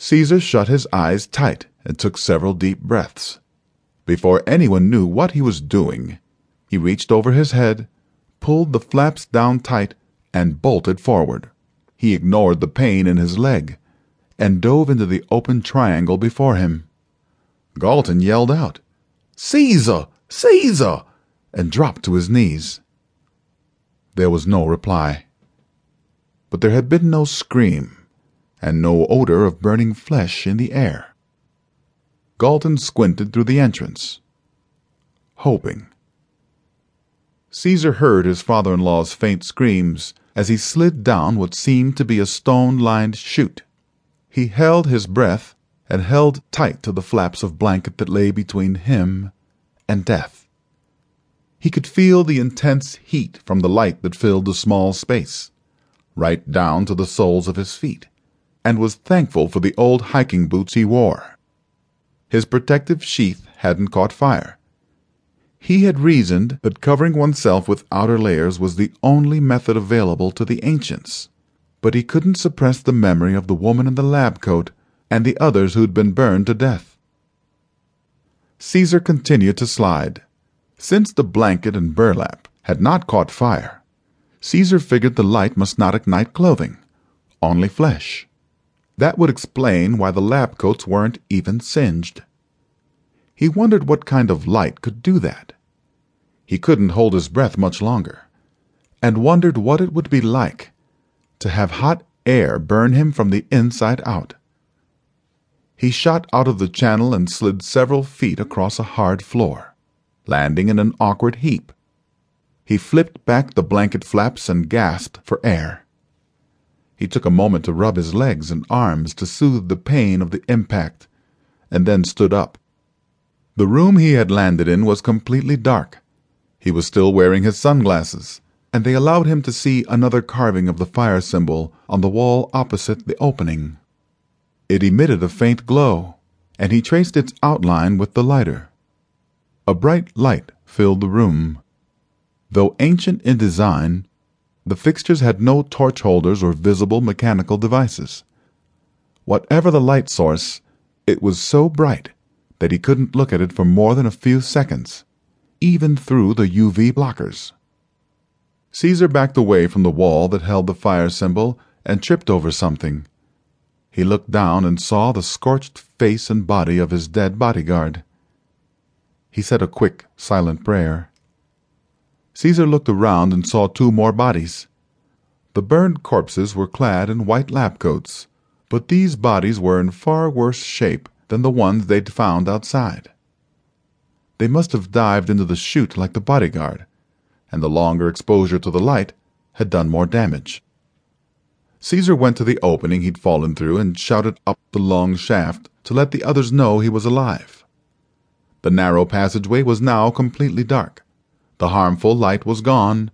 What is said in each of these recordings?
Caesar shut his eyes tight and took several deep breaths. Before anyone knew what he was doing, he reached over his head, pulled the flaps down tight, and bolted forward. He ignored the pain in his leg and dove into the open triangle before him. Galton yelled out, Caesar! Caesar! and dropped to his knees. There was no reply. But there had been no scream and no odor of burning flesh in the air. Galton squinted through the entrance, hoping. Caesar heard his father in law's faint screams as he slid down what seemed to be a stone lined chute. He held his breath and held tight to the flaps of blanket that lay between him and death. He could feel the intense heat from the light that filled the small space, right down to the soles of his feet and was thankful for the old hiking boots he wore. His protective sheath hadn't caught fire. He had reasoned that covering oneself with outer layers was the only method available to the ancients, but he couldn't suppress the memory of the woman in the lab coat and the others who'd been burned to death. Caesar continued to slide. Since the blanket and burlap had not caught fire, Caesar figured the light must not ignite clothing, only flesh. That would explain why the lab coats weren't even singed. He wondered what kind of light could do that. He couldn't hold his breath much longer, and wondered what it would be like to have hot air burn him from the inside out. He shot out of the channel and slid several feet across a hard floor, landing in an awkward heap. He flipped back the blanket flaps and gasped for air. He took a moment to rub his legs and arms to soothe the pain of the impact, and then stood up. The room he had landed in was completely dark. He was still wearing his sunglasses, and they allowed him to see another carving of the fire symbol on the wall opposite the opening. It emitted a faint glow, and he traced its outline with the lighter. A bright light filled the room. Though ancient in design, the fixtures had no torch holders or visible mechanical devices. Whatever the light source, it was so bright that he couldn't look at it for more than a few seconds, even through the UV blockers. Caesar backed away from the wall that held the fire symbol and tripped over something. He looked down and saw the scorched face and body of his dead bodyguard. He said a quick, silent prayer. Caesar looked around and saw two more bodies. The burned corpses were clad in white lab coats, but these bodies were in far worse shape than the ones they'd found outside. They must have dived into the chute like the bodyguard, and the longer exposure to the light had done more damage. Caesar went to the opening he'd fallen through and shouted up the long shaft to let the others know he was alive. The narrow passageway was now completely dark. The harmful light was gone,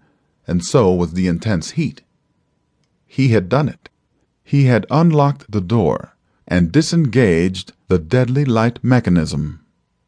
and so was the intense heat. He had done it. He had unlocked the door and disengaged the deadly light mechanism.